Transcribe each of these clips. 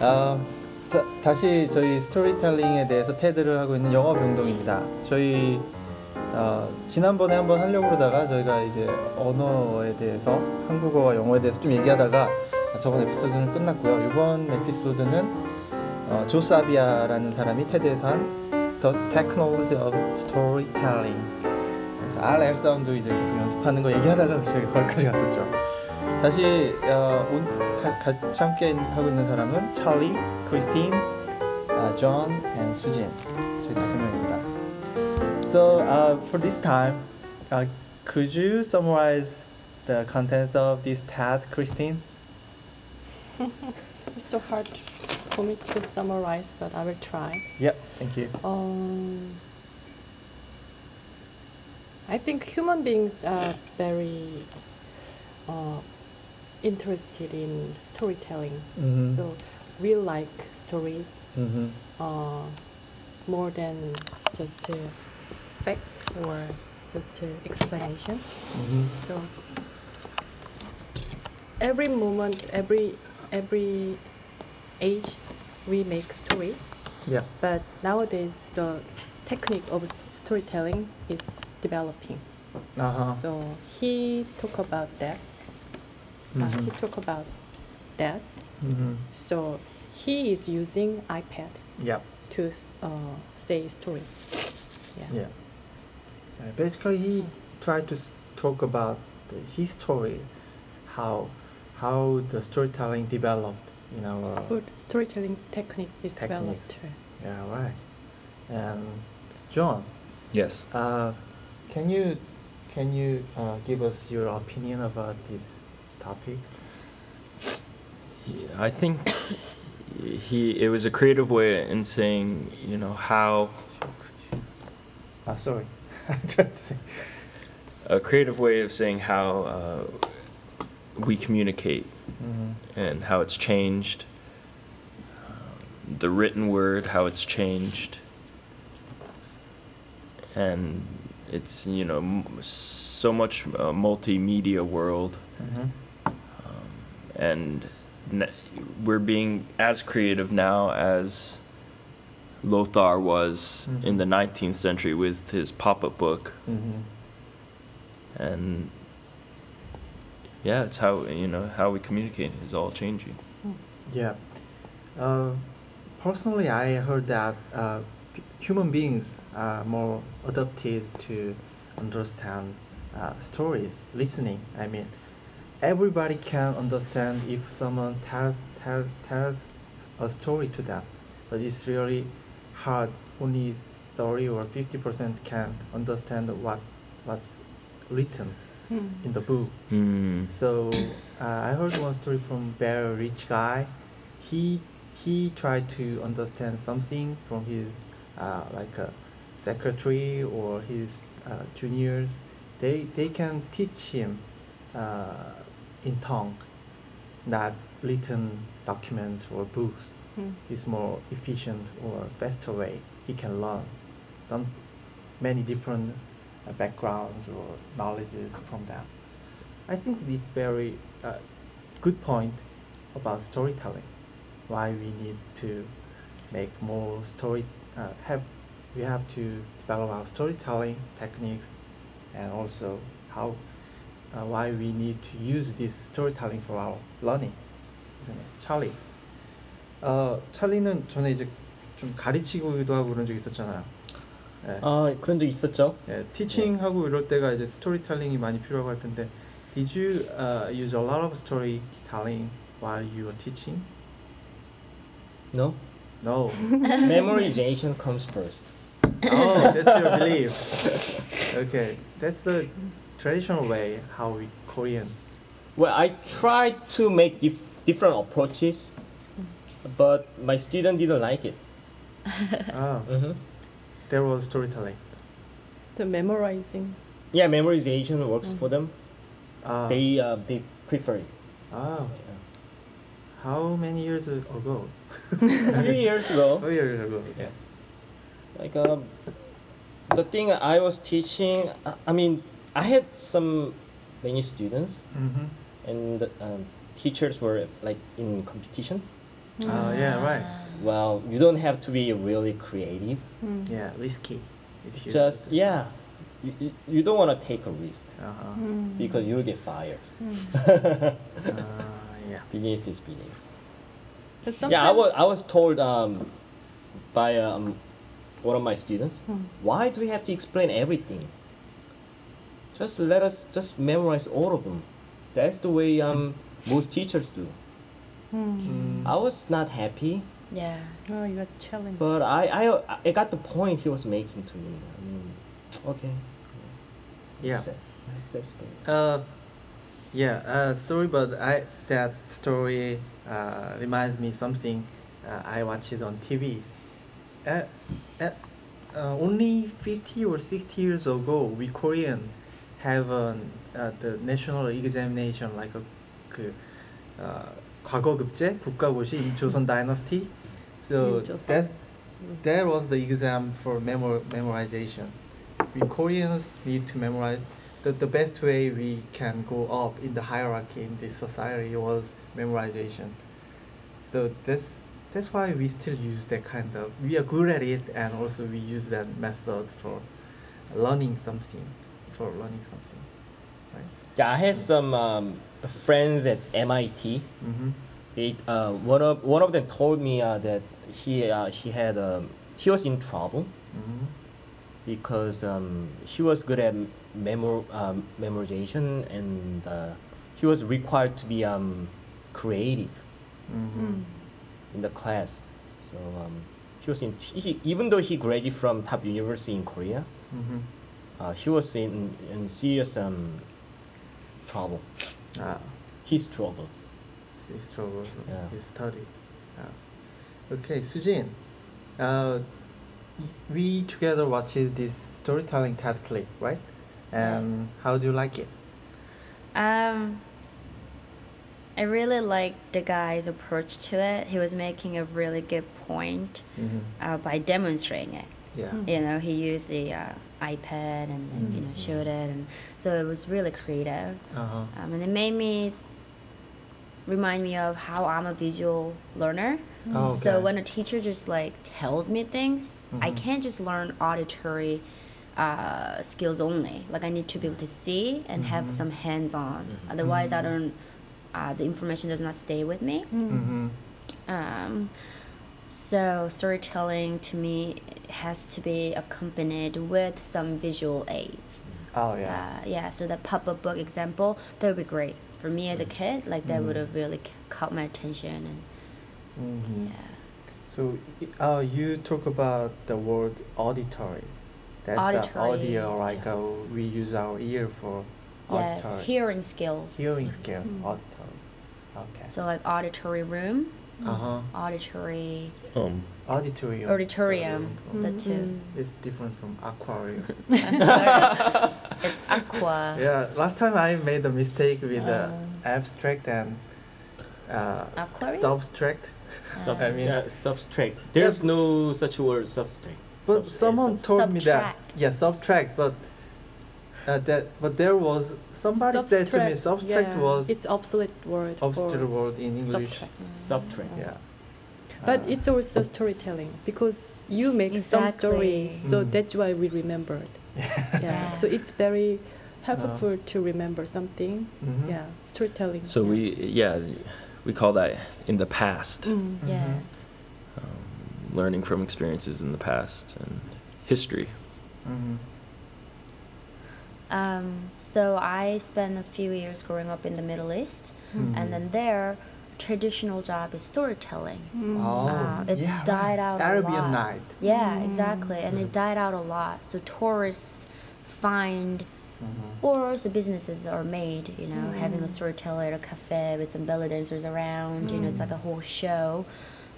아, 다, 다시 저희 스토리텔링에 대해서 테드를 하고 있는 영어 병동입니다. 저희 어, 지난번에 한번 하려고 그러다가 저희가 이제 언어에 대해서 한국어와 영어에 대해서 좀 얘기하다가 저번 에피소드는 끝났고요. 이번 에피소드는 어, 조 사비아라는 사람이 테드에서 한 The Technology of Storytelling 그래서 RL 사운드 이제 계속 연습하는 거 얘기하다가 저희 거기까지 갔었죠. 다시 어, 온, 가, 같이 함께 하고 있는 사람은 찰리, 크리스틴, 아, 존, and 수진 저희 다섯 명입니다. So uh, for this time, uh, could you summarize the contents of this task, Christine? It's so hard for me to summarize, but I will try. Yep, thank you. Um, I think human beings are very uh, interested in storytelling. Mm-hmm. So we like stories mm-hmm. uh, more than just a fact or just a explanation. Mm-hmm. So every moment, every every age, we make story. Yeah. But nowadays, the technique of storytelling is developing. Uh-huh. So he talked about that. Uh, he Mhm. talk about that. Mm-hmm. So he is using iPad Yep. to uh, say story. Yeah. Yeah. Uh, basically, he tried to s- talk about the history, how how the storytelling developed in our So storytelling technique is Techniques. developed. yeah right. And John, Yes. uh, can you can you uh, give us your opinion about this topic? Yeah, I think he it was a creative way in saying you know how Ah, sorry, I tried to say. a creative way of saying how uh, we communicate Mhm. and how it's changed the written word how it's changed and it's you know m- so much uh, multimedia world Mhm. And n- we're being as creative now as Lothar was in Mhm. the 19th century with his pop-up book Mhm. and yeah it's how you know how we communicate is all changing Yeah. Uh, personally, I heard that uh, p- human beings are more adapted to understand uh, stories, listening. I mean, everybody can understand if someone tells, tell, tells a story to them, but it's really hard. Only 30 or 50% can understand what what's written Hmm. in the book. mm. So uh, I heard one story from very rich guy. He he tried to understand something from his uh, like a secretary or his uh, juniors. They they can teach him uh, in tongue, that written documents or books. Hmm. Is more efficient or faster way he can learn some many different uh, backgrounds or knowledges from them. I think this very uh, good point about storytelling. Why we need to make more story uh, have we have to develop our storytelling techniques and also how uh, why we need to use this storytelling for our learning. isn't it? 찰리. 어 찰리는 전에 이제 좀 가르치기도 하고 그런 적 있었잖아요. 예. 아 그런 적 있었죠. 예, 티칭하고 이럴 때가 이제 스토리텔링이 많이 필요하고 할 텐데 Did you uh, use a lot of storytelling while you were teaching? No. No. Memorization comes first. oh, that's your belief. Okay, that's the traditional way how we Korean. Well, I tried to make dif- different approaches, but my student didn't like it. Ah, hmm there was storytelling. The memorizing. Yeah, memorization works Mm. for them. Ah, They uh, they prefer it. ah, Yeah. how many years ago? A few years ago, Four years ago. Yeah. like uh, the thing I was teaching, I- I mean, I had some many students, Mm-hmm. and um, teachers were like in competition. Oh yeah, right. Well, you don't have to be really creative. Mm. Yeah, risky. If you Just yeah, you, you, you don't want to take a risk Uh-huh. Mm. because you'll get fired. Uh, yeah. business is business. Yeah, I was I was told um, by um, one of my students, Hmm. why do we have to explain everything? Just let us just memorize all of them. That's the way um, most teachers do. Mm. I was not happy, Yeah. Oh, you are challenged. but I, I I got the point he was making to me. I mean, okay. Yeah. Sad- sad story. Uh, yeah. Uh, sorry, but I that story uh, reminds me something uh, I watched it on TV. At, at, uh, only 50 or 60 years ago, we Korean have an, uh, the national examination like a 그 uh, 과거급제 국가고시 in Joseon Dynasty. So In Joseon. that's that was the exam for memor- memorization. We Koreans need to memorize. The, the best way we can go up in the hierarchy in this society was memorization. So that's that's why we still use that kind of. We are good at it, and also we use that method for learning something, for learning something. Right. Yeah, I had some um, friends at MIT. Mm-hmm. They uh, one of one of them told me uh, that he uh, he had um, he was in trouble Mm-hmm. because um, he was good at memor um, memorization and uh, he was required to be um, creative Mm-hmm. Mm. in the class. So um, he was in he, even though he graduated from top university in Korea, Mm-hmm. Uh, he was in in serious um, trouble. Ah, He struggled. he struggled. Yeah. He studied. Ah. Okay, Sujin. Uh, we together watched this storytelling TED clip, right? And how do you like it? Um, I really liked the guy's approach to it. He was making a really good point Mm-hmm. uh, by demonstrating it. Yeah. Mm. You know, he used the uh, iPad and, and you know showed it, and so it was really creative. Uh-huh. Um, and it made me remind me of how I'm a visual learner. Oh, So when a teacher just like tells me things, I Mhm. can't just learn auditory uh, skills only. Like I need to be able to see and have Mhm. some hands-on. Mhm. Otherwise, I Mhm. don't. Uh, the information does not stay with me. Mm-hmm. Um, so storytelling to me has to be accompanied with some visual aids. Oh yeah. Uh, yeah. So the pop-up book example that would be great for me as a kid. Like that Mhm. would have really caught my attention and Mm-hmm. yeah. So, uh, you talk about the word auditory. That's the audio, like uh, we use our ear for Yes, hearing skills. Hearing skills, Mm. auditory. Okay. So like auditory room, uh huh. auditory Um, Auditorium. auditorium. The two. Mm. It's different from aquarium. it's aqua. yeah, last time I made a mistake with the Uh. abstract and uh, Aquarium? substract. Sub- I mean- yeah, subtract. There's no such word subtract. But Subtract, someone sub- told me that Subtract. yeah, subtract, but uh, that but there was somebody said to me subtract yeah, was it's obsolete word. obscure for word in English. subtract. subtract. Yeah. But Uh, it's also storytelling because you make some story, so Mm. that's why we remembered. yeah. Yeah. So it's very helpful Uh. to remember something. mhm. Yeah, storytelling. so yeah. we yeah we call that in the past. Mm. Yeah. Mhm. Um, learning from experiences in the past and history. Mhm. Um, so I spent a few years growing up in the Middle East, Mhm. and then there, traditional job is storytelling. Mm. Oh, Uh, it's yeah, died right. out a Arabian lot. Night. Yeah, Mm. exactly, and it died out a lot. So tourists find Mhm. or also businesses are made, you know, having a Mm. storyteller at a cafe with some belly dancers around, you know, it's like a whole show.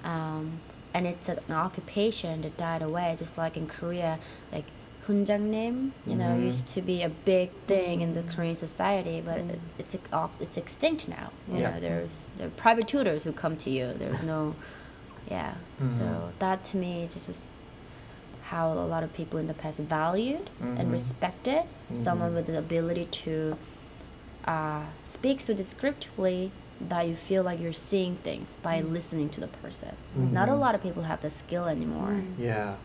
Um, and it's an occupation that died away, just like in Korea, like hunjangnim, you know, Mhm. used to be a big thing in the Korean society, but Mm. it, it's it's extinct now. You Yeah. know, there's there are private tutors who come to you. There's no, yeah. Mhm. So that to me is just how a lot of people in the past valued and respected someone Mhm. with the ability to uh, speak so descriptively that you feel like you're seeing things by listening to the person. Not a lot of people have the skill anymore. Yeah,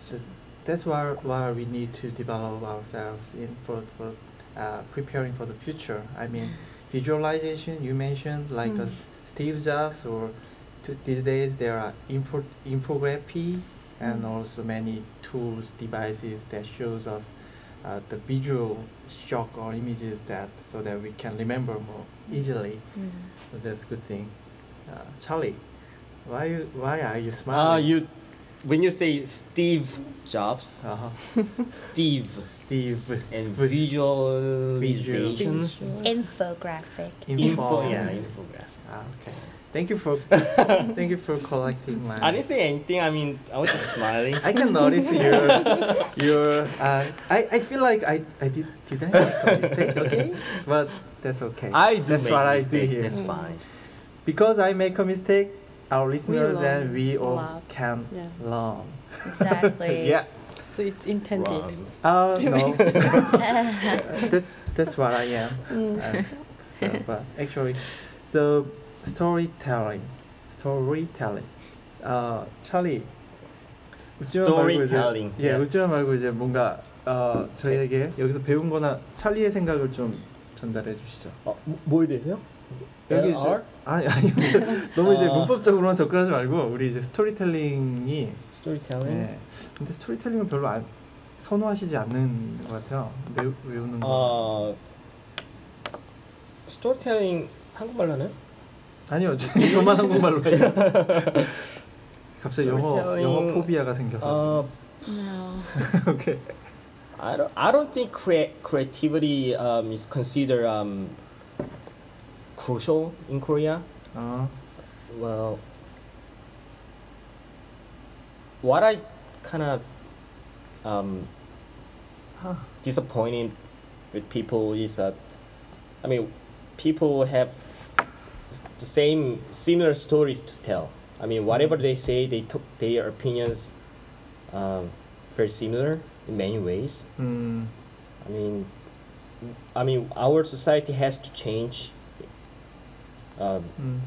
so that's why why we need to develop ourselves in for for uh, preparing for the future. I mean, visualization you mentioned like uh, Mm. Steve Jobs or t- these days there are info infography and Mm. also many tools devices that shows us uh, the visual shock or images that so that we can remember more easily. Mm. So that's a good thing. Uh, Charlie, why you, why are you Uh, smiling? you, when you say Steve Jobs, uh-huh. Steve Steve and Vi- visualization, Visual. Infographic. info, yeah, infograph. Ah, okay. Thank you for thank you for collecting my. I didn't say anything. I mean, I was just smiling. I can notice your your. Uh, I I feel like I I did did I make a mistake? Okay, but that's okay. I do That's make what I do mistakes, here. That's fine. because I make a mistake, our listeners learn and we all lot. can Yeah. learn. Exactly. yeah. So it's intended. Wrong. Uh, To no. that's that's what I am. Mm. Uh, so, but actually, so storytelling, storytelling. 어, 찰리. 웃지마 말고 이제 Storytelling, 예, yeah. 웃지마 말고 이제 뭔가 어, 저희에게 여기서 배운 거나 찰리의 생각을 좀 전달해 주시죠. 어, 뭐에 대해서요? 여기 L 이제? 아니 아니 너무 이제 아. 문법적으로만 접근하지 말고 우리 이제 스토리텔링이 Storytelling. 예. 근데 스토리텔링은 별로 안 선호하시지 않는 것 같아요. 외우, 외우는 거. 어, 스토리텔링 한국말로 하나요? 아니요, 저- 저만 한국말로 해요. 갑자기 영어 스토리텔링, 영어 포비아가 생겨서. 어, No. 오케이. I don't. I don't think crea- creativity um, is considered um, crucial in Korea. 어, Well, what I kind of um, disappointed with people is that, I mean, people have the same similar stories to tell. I mean, whatever they say, they took their opinions um, very similar in many ways. 음, I mean, I mean, our society has to change. Um, mm.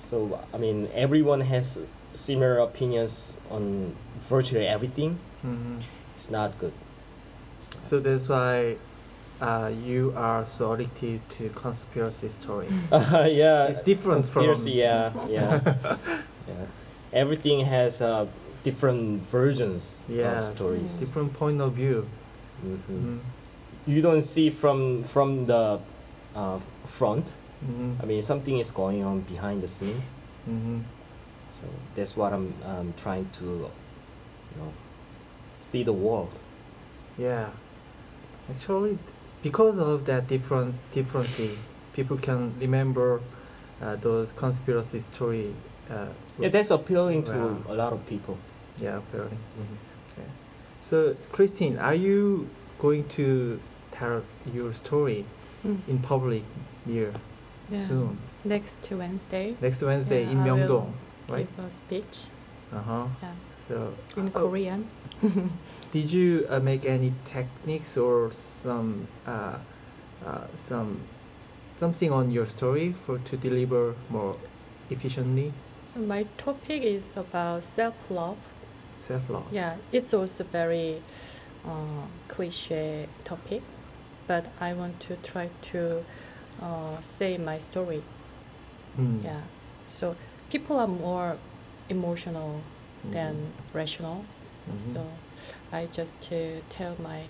So I mean, everyone has similar opinions on virtually everything. Mm-hmm. It's not good. So, so that's why uh, you are so addicted to conspiracy story. Uh, yeah, it's different conspiracy, from yeah, yeah, yeah. Everything has uh, different versions yeah, of stories, different point of view. Mm-hmm. Mm-hmm. You don't see from from the uh, front. 음, I mean, something is going on behind the scene. 음. So that's what I'm um, trying to, you know, see the world. Yeah. Actually, because of that difference, difference, people can remember uh, those conspiracy story. Uh, Yeah, that's appealing to Wow. a lot of people. yeah, apparently. Okay. So, Christine, are you going to tell your story Mm. in public near Yeah. soon? Next Wednesday, Next Wednesday Yeah, in I Myeongdong, right? give a speech. Uh huh. Yeah. So, In oh, Korean. Did you uh, make any techniques or some uh, uh, some something on your story for to deliver more efficiently? So my topic is about self-love. Self love. Yeah, it's also very uh, cliche topic, but I want to try to uh, say my story. Mm. Yeah, so people are more emotional Mm. than rational. Mhm. So I just to tell my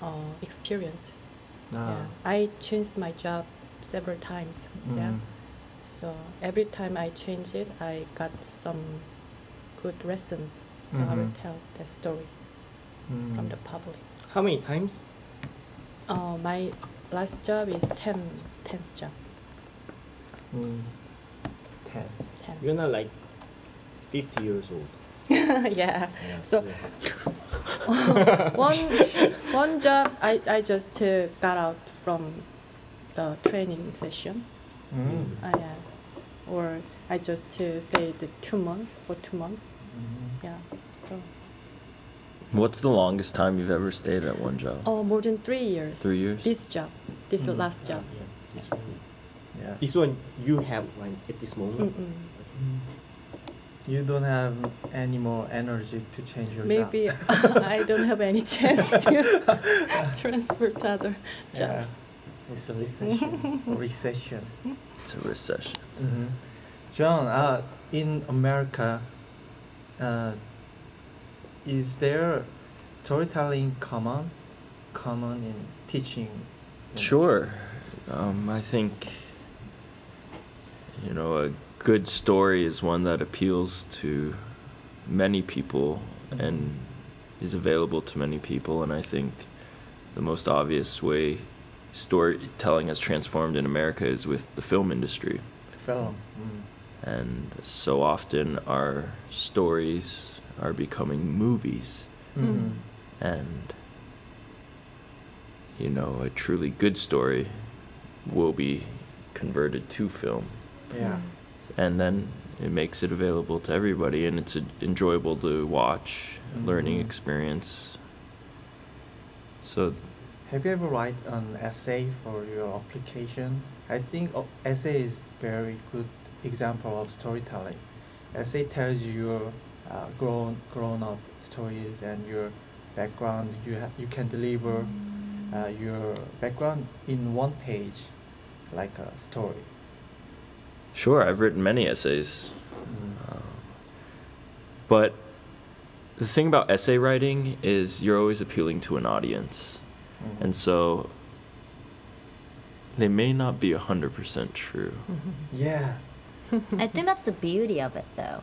uh, experiences. Ah. Yeah, I changed my job several times. Yeah, Mm. so every time I change it, I got some good lessons. So I will Mhm. tell the story Mm. from the public. How many times? Uh, my last job is 10, 10th job. Mm. Test. 10th. You're not like 50 years old. yeah. Yeah, So- one one job I, I just uh, got out from the training session. Mm. Uh, yeah. Or I just uh, stayed two months for two months. Yeah. So What's the longest time you've ever stayed at one job? oh more than three years. Three years? This job, this Mm. last job. Yeah, this one. Yeah. This one you have right at this moment. Mm-mm. Mm. You don't have any more energy to change your job. Maybe I don't have any chance to transfer to other Yeah. It's a recession. recession. It's a recession. hmm John, uh, in America, uh, is there storytelling common, common in teaching? Sure. Um, I think, you know, a good story is one that appeals to many people and is available to many people. And I think the most obvious way storytelling has transformed in America is with the film industry. Film. Mm. And so often our stories are becoming movies. Mhm. and you know a truly good story will be converted to film Yeah. and then it makes it available to everybody and it's enjoyable to watch learning Mhm. experience so Have you ever write an essay for your application? I think essay is very good example of storytelling. Essay tells you your uh, grown grown up stories and your background. You ha- you can deliver uh, your background in one page, like a story. sure i've written many essays Mm. um, but the thing about essay writing is you're always appealing to an audience Mhm. and so they may not be 100% true yeah, I think that's the beauty of it, though.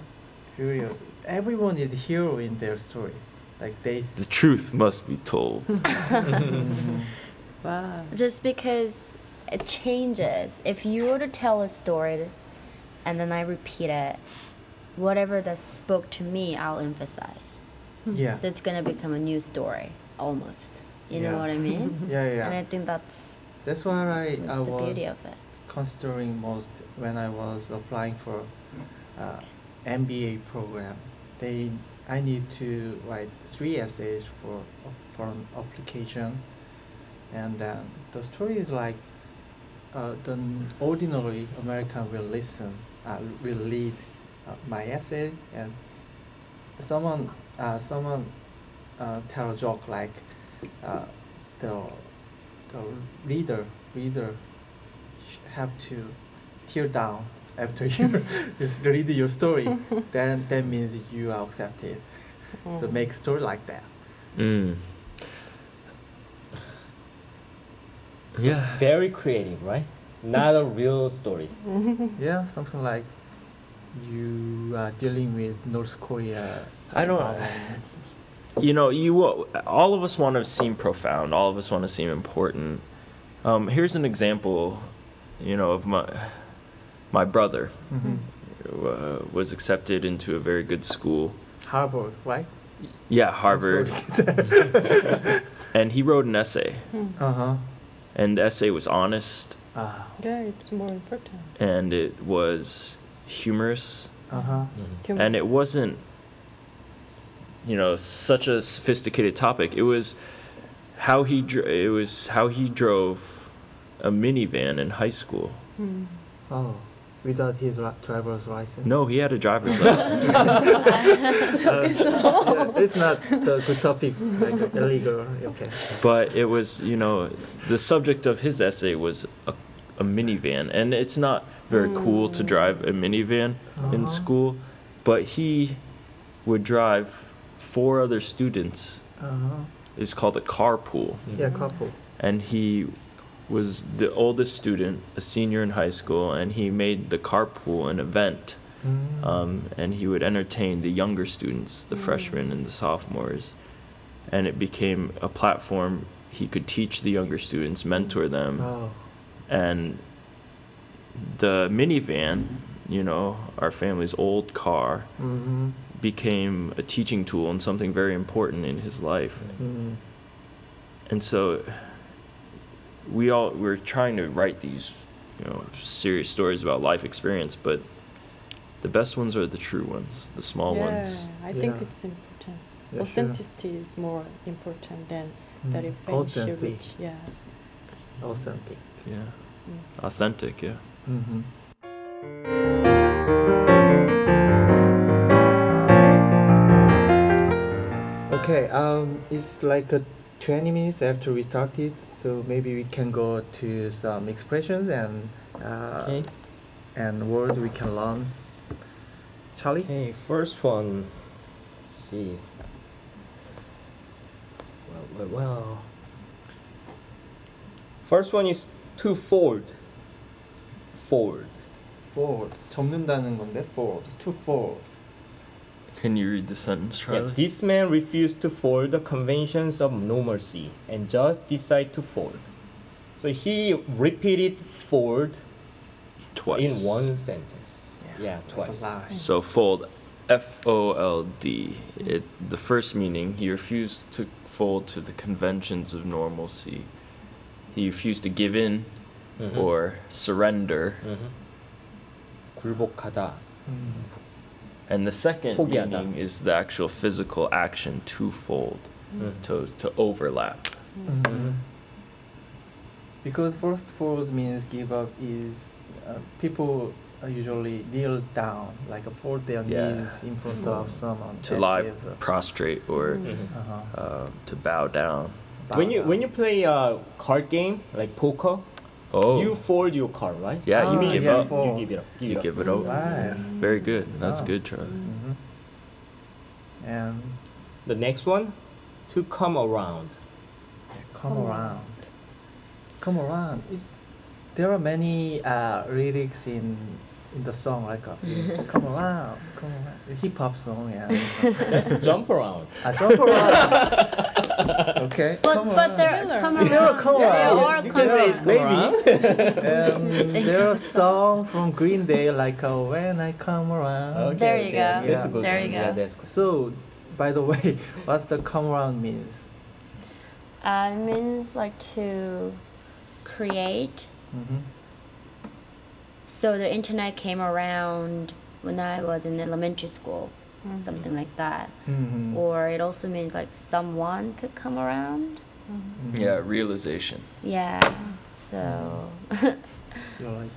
period. Everyone is a hero in their story. Like they. s- The truth must be told. Wow. Just because it changes. If you were to tell a story and then I repeat it, whatever that spoke to me, I'll emphasize. yeah. So it's gonna become a new story, almost. You know what I mean? Yeah, yeah. And I think that's, That's why I, that's I the was beauty of it. considering most when I was applying for uh, MBA program. They I need to write three essays for for an application, and um, the story is like uh, the ordinary American will listen, uh, will read uh, my essay, and someone uh, someone uh, tell a joke like uh, the the reader reader have to tear down after you just read your story then that means you are accepted so Mm. make story like that Mm. So Yeah. Very creative, right? Not a real story. yeah something like you are dealing with north korea I don't. problem. You know, you all of us want to seem profound. All of us want to seem important. Um, here's an example, you know, of my my brother Mhm. uh, was accepted into a very good school. harvard right? Yeah, Harvard, and he wrote an essay, uh-huh. And the essay was honest. Ah. Yeah, it's more important. and it was humorous. Uh-huh. And it wasn't you know such a sophisticated topic. It was how he dr- it was how he drove a minivan in high school. Mm. oh without his ri- driver's license. No he had a driver's license. Uh, it's not the good topic like illegal okay. But it was you know the subject of his essay was a, a minivan and it's not very cool to Mm. drive a minivan in Uh-huh. school but he would drive four other students. Uh-huh. It's called a carpool. Yeah couple and he was the oldest student, a senior in high school, and he made the carpool an event. Mm. Um, and he would entertain the younger students, the Mm. freshmen and the sophomores, and it became a platform he could teach the younger students, mentor them, oh and the minivan, you know, our family's old car, mm-hmm. became a teaching tool and something very important in his life. Mm-hmm. and so we all we're trying to write these you know serious stories about life experience but the best ones are the true ones the small yeah, ones I think Yeah. it's important. Yeah, sure. Authenticity is more important than that Mm. if fancy Authentic. rich. Yeah. authentic yeah Mm. authentic yeah Mm-hmm. Okay, um, it's like a 20 minutes after we started, so maybe we can go to some expressions and uh, Okay. and words we can learn. Charlie? Okay, first one. Let's see. Well, well, well. First one is to fold. Fold. Fold. 접는다는 건데, fold. To fold. Can you read the sentence, Yeah, Charlie? this man refused to fold the conventions of normalcy and just decided to fold. So he repeated fold Twice. in one sentence. Yeah, Like a twice. lie. So fold, F O L D. It the first meaning he refused to fold to the conventions of normalcy. He refused to give in Mhm. or surrender. Mhm. 굴복하다. Mm. And the second 포기하다. meaning is the actual physical action to fold, Mm. to to overlap. Mhm. Because first fold means give up is uh, people uh, usually kneel down, like a fold their Yeah. knees in front of someone. To That lie gives a- prostrate or Mhm. uh-huh. uh, to bow down. bow when you down. when you play a card game like poker, Oh, you fold your card, right? yeah, you Ah, give yeah, up. for- You give it up. Give You it up. give it over. Right. Very good. That's Oh. good, Charlie. Mhm. And The next one, to come around. come Come around. Come around. It's, there are many uh, lyrics in in the song like uh, come around, come around. Hip hop song, yeah. That's jump around. I jump around. okay. But come but around. they're Similar. come They are around. come They around. are You come can say around. it's maybe. Um, there are songs from Green Day like uh, "When I Come Around." Okay, There you okay. go. That's a Yeah. good There one. you Yeah, that's good. So, by the way, what's the "come around" means? Uh, it means like to create. Mm-hmm. So the internet came around when I was in elementary school, something like that. Mm-hmm. Or it also means like someone could come around. Mm-hmm. Yeah, realization. Yeah. So You're like,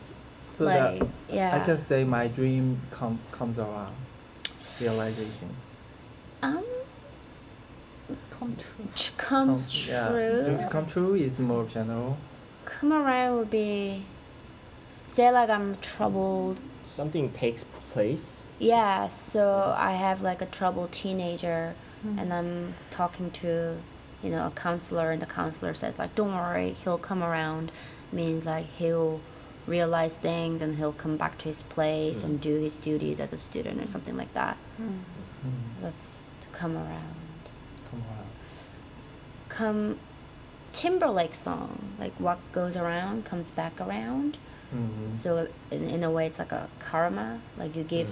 so like that yeah. I can say my dream comes comes around. Realization um Come true. tr- comes Comes- yeah. true. Dreams come true is more general. Come around would be say like I'm troubled. Something takes place. Yeah, so I have like a troubled teenager Mm. and I'm talking to, you know, a counselor and the counselor says like don't worry, he'll come around means like he'll realize things and he'll come back to his place and do his duties as a student or something like that. Mm. That's to come around. Come around. Come Timberlake song, like what goes around comes back around. Mm-hmm. So in, in a way, it's like a karma. Like you give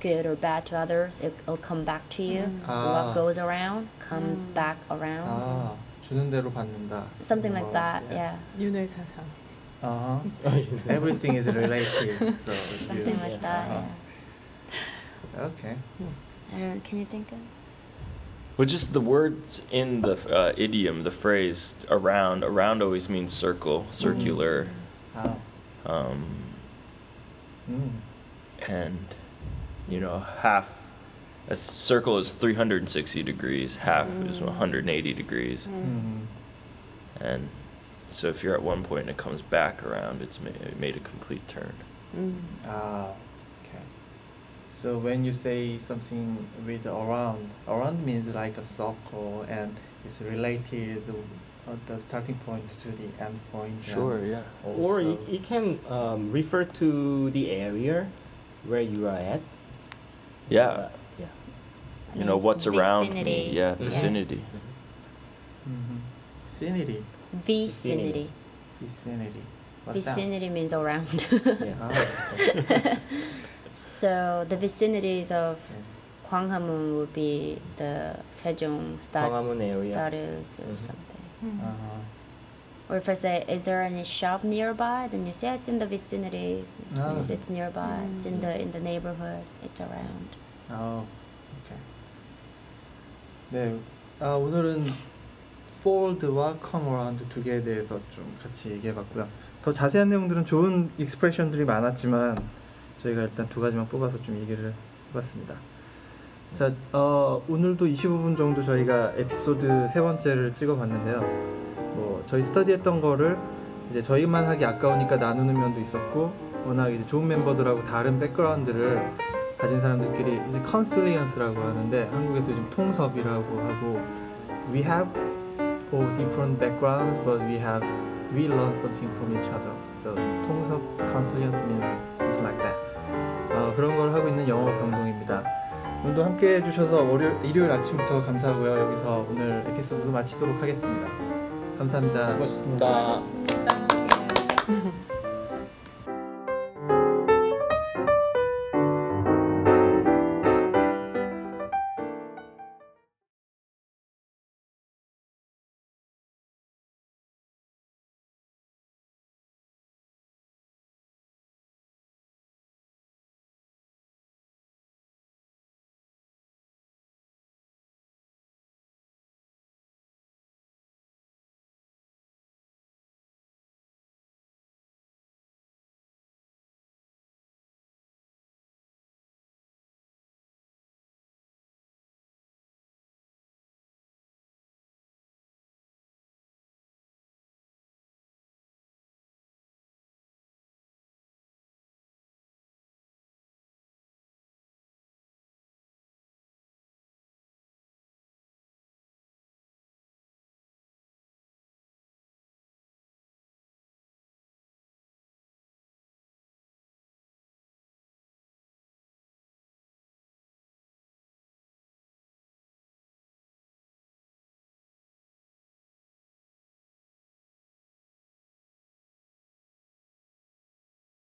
good or bad to others, it, it'll come back to you. Mm. So Ah. what goes around comes Mm. back around. 아 주는 대로 받는다. Something like Oh, that. Yeah. 윤회 사상. Uh huh. Everything is related. So it's Something you. like that. Uh-huh. Yeah. Okay. I don't. Can you think of? Well, just the words in the uh, idiom, the phrase around. Around always means circle, circular, Ah. um, Mm. and you know half. A circle is 360 degrees. Half is 180 degrees, Mm. and so if you're at one point and it comes back around, it's made, it made a complete turn. Mm. Ah. Okay. So when you say something with around, around means like a circle, and it's related at uh, the starting point to the end point. Sure, yeah. Or you, can um, refer to the area where you are at. Yeah. Uh, yeah. You know, what's vicinity. around me. Yeah, vicinity. Mm-hmm. Vicinity. Vicinity. Vicinity. What's vicinity that? means around. yeah. so the vicinities of Gwanghwamun would be the Sejong start, Gwanghwamun area. or mm-hmm. something. Uh-huh. Or if I say, is there any shop nearby? Then you say it's in the vicinity. It Ah. means it's nearby. It's in Mm. the in the neighborhood. It's around. 아, 오케이. 네, 아, 오늘은 fold와 come around 두 개에 대해서 좀 같이 얘기해봤고요. 더 자세한 내용들은 좋은 익스프레션들이 많았지만 저희가 일단 두 가지만 뽑아서 좀 얘기를 해봤습니다. 자, 어, 오늘도 25분 정도 저희가 에피소드 세 번째를 찍어봤는데요. 뭐 저희 스터디했던 거를 이제 저희만 하기 아까우니까 나누는 면도 있었고 워낙 이제 좋은 멤버들하고 다른 백그라운드를 가진 사람들끼리 이제 컨실리언스라고 하는데 한국에서 요즘 통섭이라고 하고 we have all different backgrounds but we have we learn something from each other. So 통섭 컨실리언스 means something like that. 어, 그런 걸 하고 있는 영어 병동 오늘도 함께 해주셔서 월요 일요일 아침부터 감사하고요 여기서 오늘 에피소드 마치도록 하겠습니다 감사합니다 수고하셨습니다. 감사합니다.